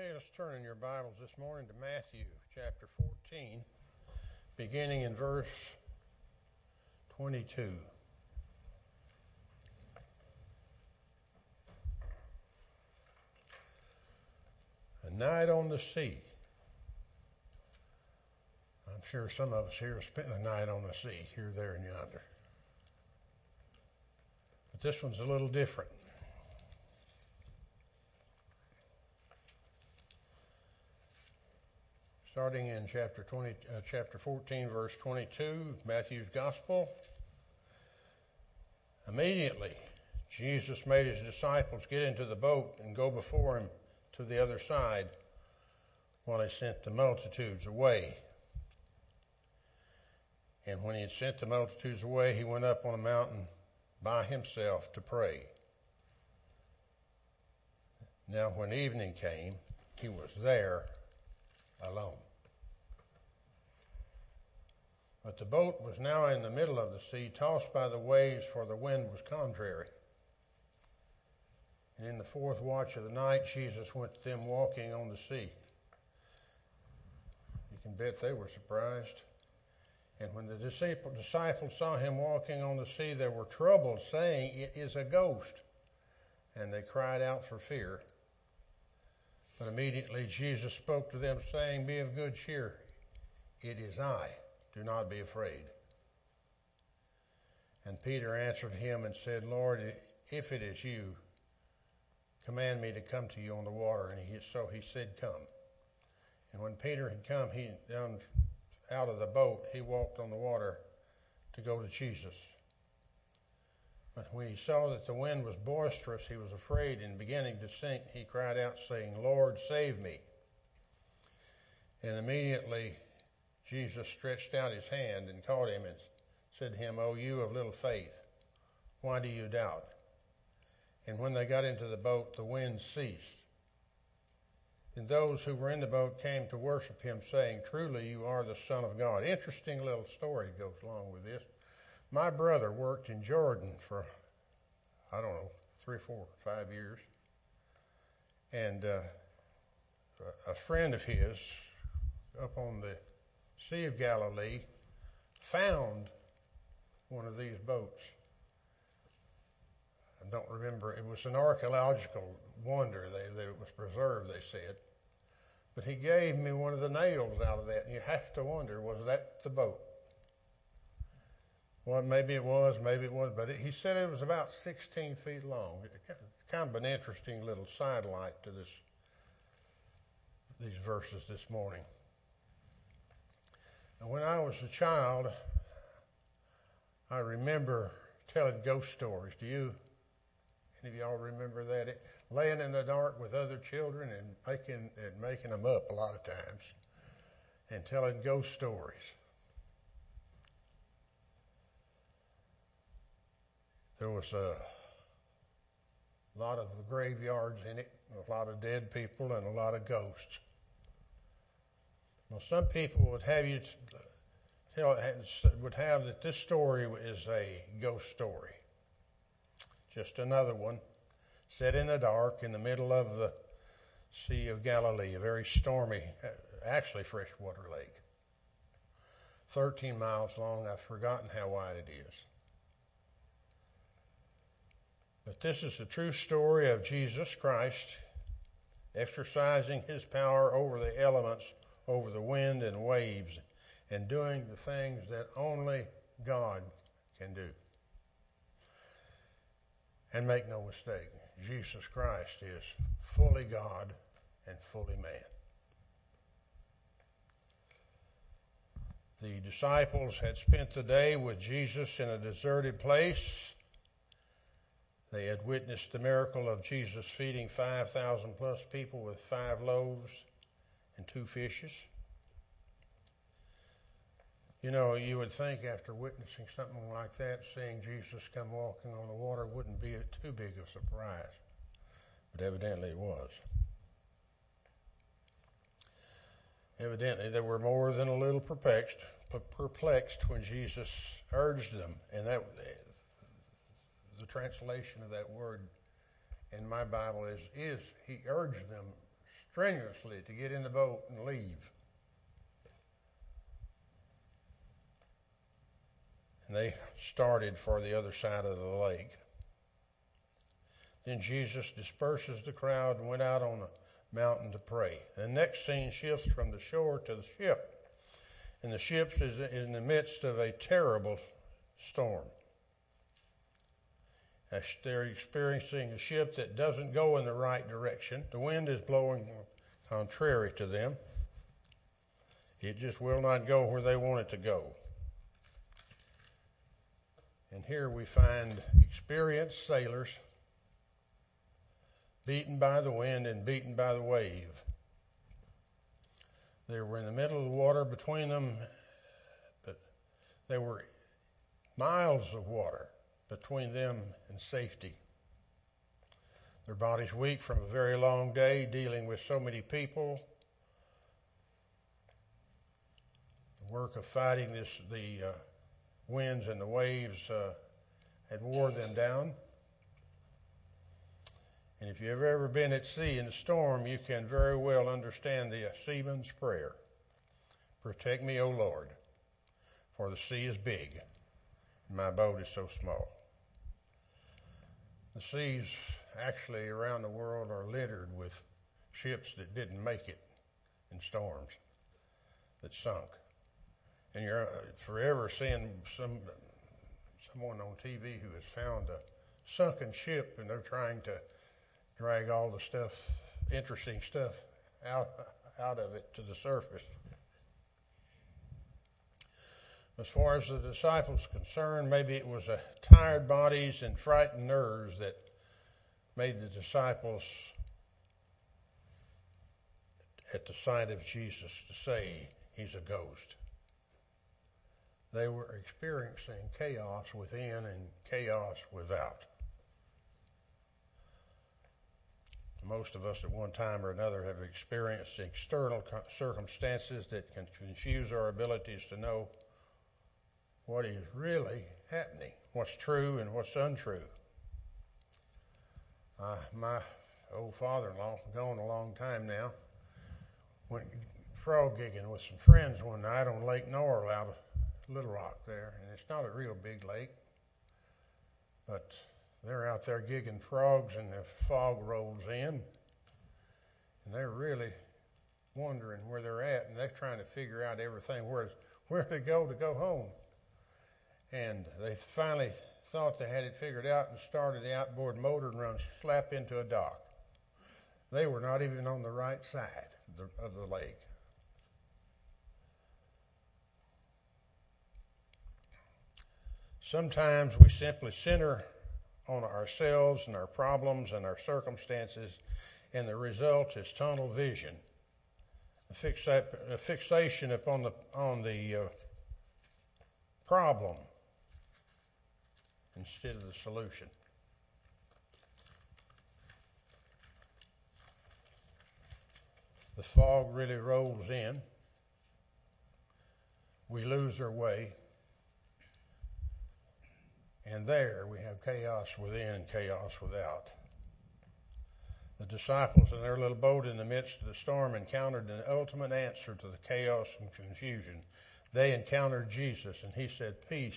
Okay, let's turn in your Bibles this morning to Matthew chapter 14, beginning in verse 22. A night on the sea. I'm sure some of us here have spent a night on the sea, here, there, and yonder. But this one's a little different. Starting in chapter 20, uh, chapter 14, verse 22, Matthew's Gospel. Immediately, Jesus made his disciples get into the boat and go before him to the other side while he sent the multitudes away. And when he had sent the multitudes away, he went up on a mountain by himself to pray. Now, when evening came, he was there alone. But the boat was now in the middle of the sea, tossed by the waves, for the wind was contrary. And in the fourth watch of the night, Jesus went to them walking on the sea. You can bet they were surprised. And when the disciples saw him walking on the sea, they were troubled, saying, It is a ghost. And they cried out for fear. But immediately Jesus spoke to them, saying, Be of good cheer. It is I. Do not be afraid. And Peter answered him and said, Lord, if it is you, command me to come to you on the water. And he, so he said, Come. And when Peter had come he down out of the boat, he walked on the water to go to Jesus. When he saw that the wind was boisterous, he was afraid, and beginning to sink, he cried out, saying, Lord, save me. And immediately Jesus stretched out his hand and caught him and said to him, O you of little faith, why do you doubt? And when they got into the boat, the wind ceased. And those who were in the boat came to worship him, saying, Truly you are the Son of God. Interesting little story goes along with this. My brother worked in Jordan for, I don't know, three, four, five years. And uh, a friend of his up on the Sea of Galilee found one of these boats. I don't remember. It was an archaeological wonder. That it was preserved, they said. But he gave me one of the nails out of that, and you have to wonder, was that the boat? Well, maybe it was, maybe it wasn't, but it, he said it was about 16 feet long. kind of an interesting little sidelight to this, these verses this morning. And when I was a child, I remember telling ghost stories. Do you? Any of y'all remember that? It, laying in the dark with other children and making and making them up a lot of times, and telling ghost stories. There was a lot of graveyards in it, a lot of dead people, and a lot of ghosts. Well, some people would have you tell would have that this story is a ghost story. Just another one, set in the dark in the middle of the Sea of Galilee, a very stormy, uh, actually freshwater lake. 13 miles long. I've forgotten how wide it is. But this is the true story of Jesus Christ exercising his power over the elements over the wind and waves and doing the things that only God can do. And make no mistake, Jesus Christ is fully God and fully man. The disciples had spent the day with Jesus in a deserted place. They had witnessed the miracle of Jesus feeding 5,000 plus people with five loaves and two fishes. You know, you would think after witnessing something like that, seeing Jesus come walking on the water wouldn't be too big a surprise. But evidently it was. Evidently, they were more than a little perplexed, perplexed when Jesus urged them. And that, the translation of that word in my Bible is, is he urged them strenuously to get in the boat and leave. And they started for the other side of the lake. Then Jesus disperses the crowd and went out on a mountain to pray. The next scene shifts from the shore to the ship. And the ship is in the midst of a terrible storm. They're experiencing a ship that doesn't go in the right direction. The wind is blowing contrary to them. It just will not go where they want it to go. And here we find experienced sailors beaten by the wind and beaten by the wave. They were in the middle of the water between them, but there were miles of water between them and safety. Their bodies weak from a very long day dealing with so many people. The work of fighting this, the uh, winds and the waves uh, had wore them down. And if you've ever been at sea in a storm, you can very well understand the seaman's prayer. Protect me, O Lord, for the sea is big, and my boat is so small. The seas actually around the world are littered with ships that didn't make it in storms, that sunk. And you're forever seeing some someone on TV who has found a sunken ship and they're trying to drag all the stuff, interesting stuff, out out of it to the surface. As far as the disciples concerned, maybe it was a tired bodies and frightened nerves that made the disciples at the sight of Jesus to say he's a ghost. They were experiencing chaos within and chaos without. Most of us at one time or another have experienced external circumstances that can confuse our abilities to know what is really happening, what's true and what's untrue. Uh, my old father-in-law, gone a long time now, went frog gigging with some friends one night on Lake Norrell out of Little Rock there, and it's not a real big lake, but they're out there gigging frogs, and the fog rolls in, and they're really wondering where they're at, and they're trying to figure out everything where where to go to go home. And they finally thought they had it figured out and started the outboard motor and run slap into a dock. They were not even on the right side of the, lake. Sometimes we simply center on ourselves and our problems and our circumstances, and the result is tunnel vision, a fixation upon the on the uh, problem instead of the solution. The fog really rolls in. We lose our way. And there we have chaos within and chaos without. The disciples in their little boat in the midst of the storm encountered an ultimate answer to the chaos and confusion. They encountered Jesus, and he said, Peace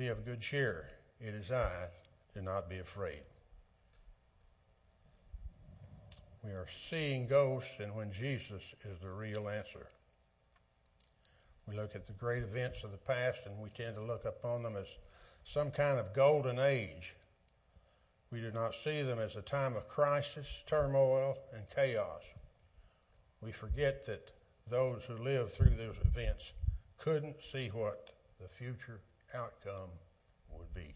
be of good cheer. It is I. Do not be afraid. We are seeing ghosts, and when Jesus is the real answer. We look at the great events of the past, and we tend to look upon them as some kind of golden age. We do not see them as a time of crisis, turmoil, and chaos. We forget that those who lived through those events couldn't see what the future outcome would be.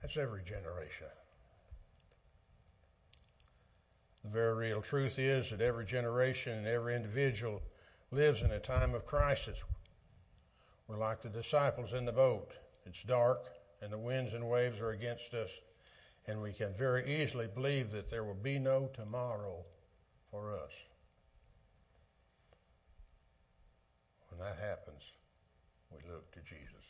That's every generation. The very real truth is that every generation and every individual lives in a time of crisis. We're like the disciples in the boat. It's dark, and the winds and waves are against us, and we can very easily believe that there will be no tomorrow for us. When that happens, we look to Jesus.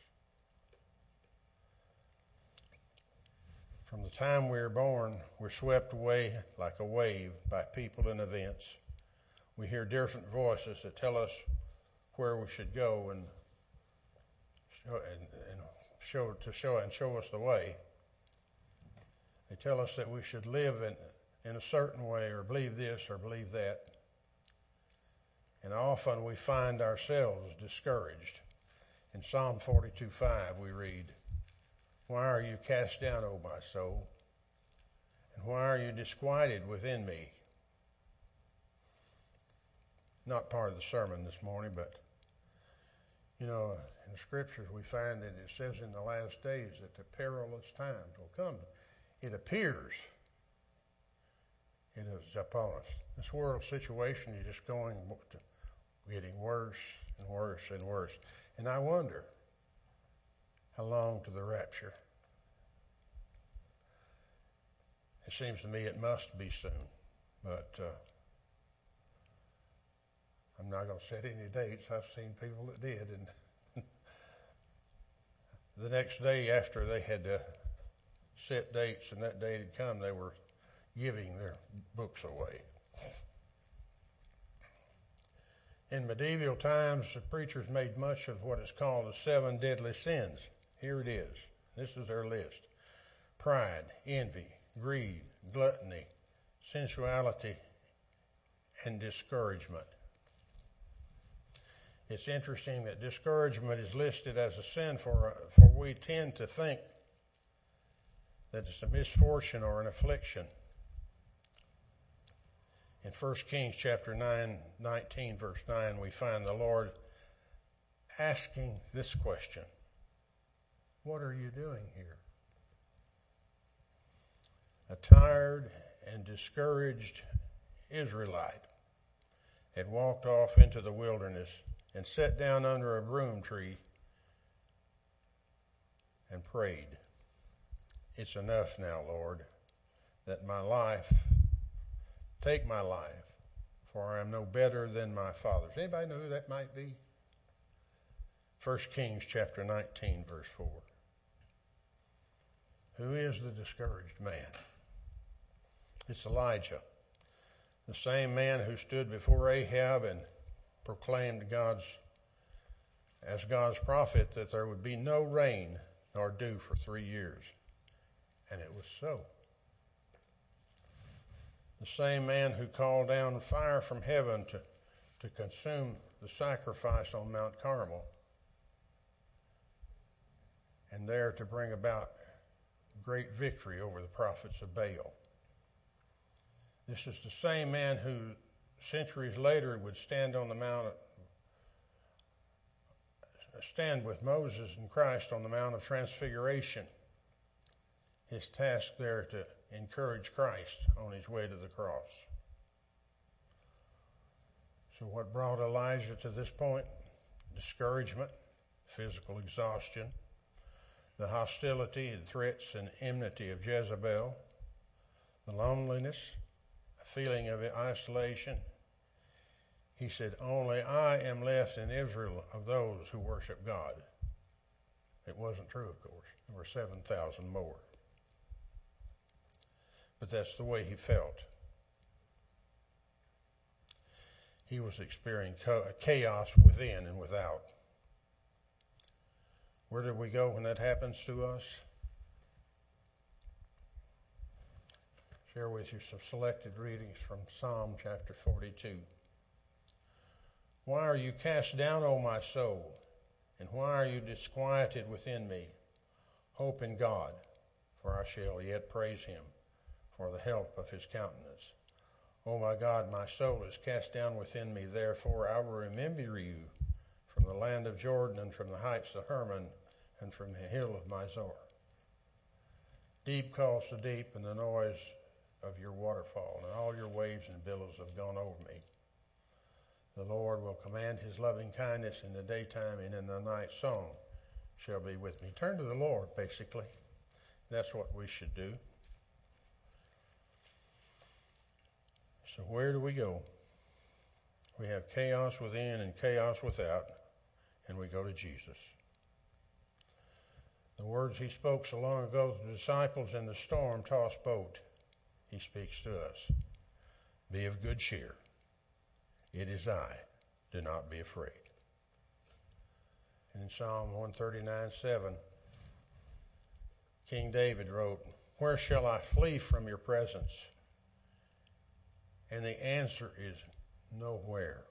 From the time we are born, we're swept away like a wave by people and events. We hear different voices that tell us where we should go and show, and, and show to show and show us the way. They tell us that we should live in, in a certain way or believe this or believe that. And often we find ourselves discouraged. In Psalm 42:5 we read, Why are you cast down, O my soul? And why are you disquieted within me? Not part of the sermon this morning, but you know, in the scriptures we find that it says in the last days that the perilous times will come. It appears it is upon us. This world situation is just going to getting worse and worse and worse. And I wonder how long to the rapture? It seems to me it must be soon, but uh, I'm not going to set any dates. I've seen people that did, and the next day after they had to set dates and that date had come, they were giving their books away. In medieval times, the preachers made much of what is called the seven deadly sins. Here it is. This is their list pride, envy, greed, gluttony, sensuality, and discouragement. It's interesting that discouragement is listed as a sin, for, for we tend to think that it's a misfortune or an affliction. In 1 Kings chapter 9, 19, verse 9, we find the Lord asking this question What are you doing here? A tired and discouraged Israelite had walked off into the wilderness and sat down under a broom tree and prayed. It's enough now, Lord, that my life Take my life, for I am no better than my fathers. Anybody know who that might be? 1 Kings chapter 19, verse 4. Who is the discouraged man? It's Elijah, the same man who stood before Ahab and proclaimed God's as God's prophet that there would be no rain nor dew for three years. And it was so the same man who called down fire from heaven to, to consume the sacrifice on Mount Carmel, and there to bring about great victory over the prophets of Baal. This is the same man who, centuries later, would stand on the Mount, stand with Moses and Christ on the Mount of Transfiguration. His task there to encourage Christ on his way to the cross. So, what brought Elijah to this point? Discouragement, physical exhaustion, the hostility and threats and enmity of Jezebel, the loneliness, a feeling of isolation. He said, Only I am left in Israel of those who worship God. It wasn't true, of course. There were 7,000 more but that's the way he felt. He was experiencing chaos within and without. Where do we go when that happens to us? Share with you some selected readings from Psalm chapter 42. Why are you cast down, O my soul? And why are you disquieted within me? Hope in God, for I shall yet praise him for the help of his countenance. O my God, my soul is cast down within me. Therefore I will remember you from the land of Jordan and from the heights of Hermon and from the hill of Mizar. Deep calls to deep, and the noise of your waterfall, and all your waves and billows have gone over me. The Lord will command his loving kindness in the daytime, and in the night song shall be with me. Turn to the Lord, basically. That's what we should do. So where do we go? We have chaos within and chaos without, and we go to Jesus. The words he spoke so long ago to the disciples in the storm tossed boat, he speaks to us. Be of good cheer. It is I. Do not be afraid. And in Psalm 139 7, King David wrote, Where shall I flee from your presence? And the answer is nowhere.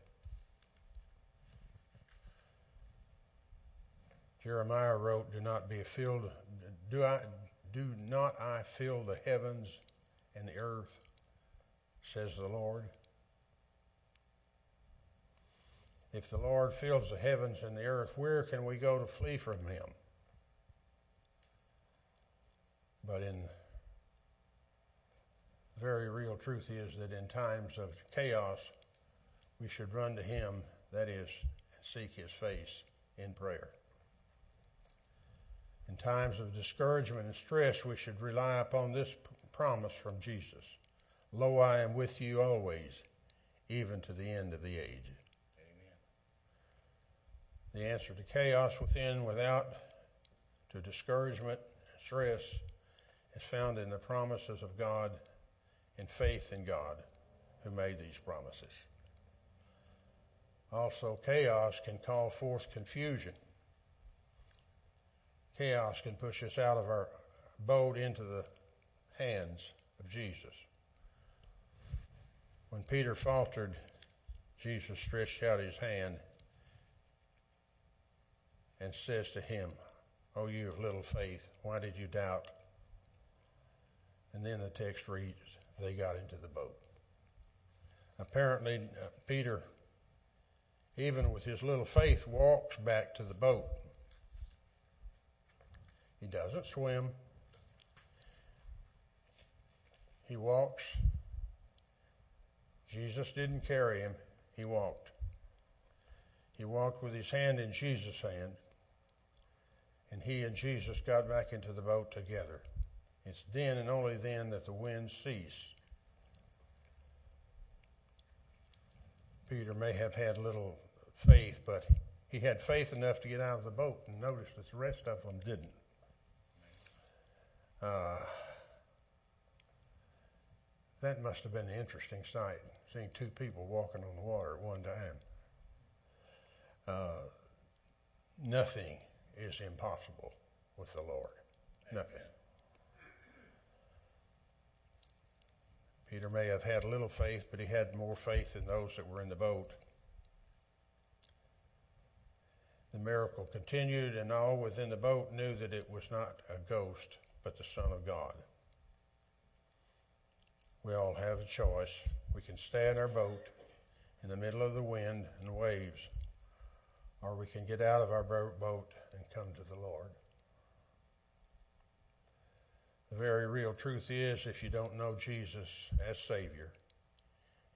Jeremiah wrote, "Do not be filled. Do I do not I fill the heavens and the earth?" Says the Lord. If the Lord fills the heavens and the earth, where can we go to flee from Him? But in very real truth is that in times of chaos, we should run to Him, that is, and seek His face in prayer. In times of discouragement and stress, we should rely upon this promise from Jesus Lo, I am with you always, even to the end of the age. Amen. The answer to chaos within, without, to discouragement and stress is found in the promises of God and faith in God who made these promises. Also, chaos can call forth confusion chaos can push us out of our boat into the hands of Jesus. When Peter faltered, Jesus stretched out his hand and says to him, O oh, you of little faith, why did you doubt? And then the text reads, they got into the boat. Apparently, uh, Peter, even with his little faith, walks back to the boat. He doesn't swim. He walks. Jesus didn't carry him, he walked. He walked with his hand in Jesus' hand, and he and Jesus got back into the boat together. It's then and only then that the wind cease. Peter may have had little faith, but he had faith enough to get out of the boat, and notice that the rest of them didn't. Uh, that must have been an interesting sight, seeing two people walking on the water at one time. Uh, nothing is impossible with the Lord. Nothing. Peter may have had little faith, but he had more faith than those that were in the boat. The miracle continued, and all within the boat knew that it was not a ghost, but the Son of God. We all have a choice. We can stay in our boat in the middle of the wind and waves, or we can get out of our boat and come to the Lord. The very real truth is if you don't know Jesus as Savior,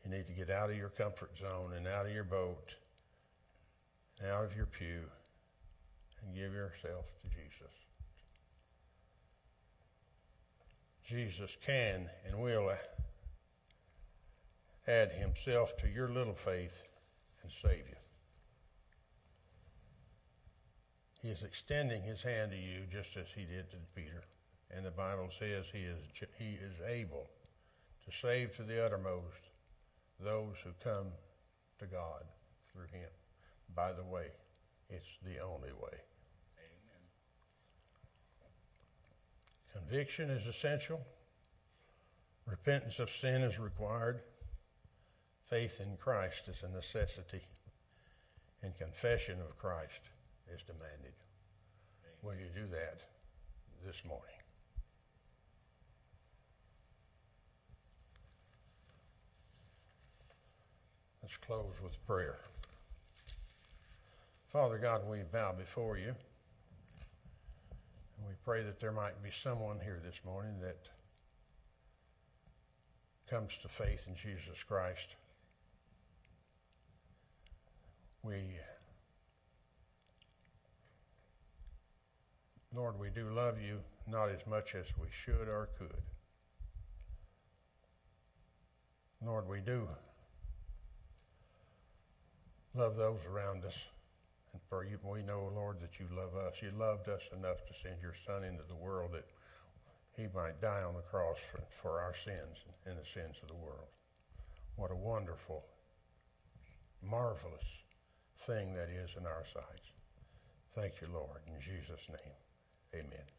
you need to get out of your comfort zone and out of your boat and out of your pew and give yourself to Jesus. Jesus can and will add himself to your little faith and save you. He is extending his hand to you just as he did to Peter. And the Bible says he is, he is able to save to the uttermost those who come to God through him. By the way, it's the only way. Conviction is essential. Repentance of sin is required. Faith in Christ is a necessity. And confession of Christ is demanded. Will you do that this morning? Let's close with prayer. Father God, we bow before you. And we pray that there might be someone here this morning that comes to faith in Jesus Christ. We, Lord, we do love you, not as much as we should or could. Lord, we do love those around us for you, we know, Lord, that you love us. You loved us enough to send your Son into the world that he might die on the cross for, for our sins and the sins of the world. What a wonderful, marvelous thing that is in our sight. Thank you, Lord. In Jesus' name, amen.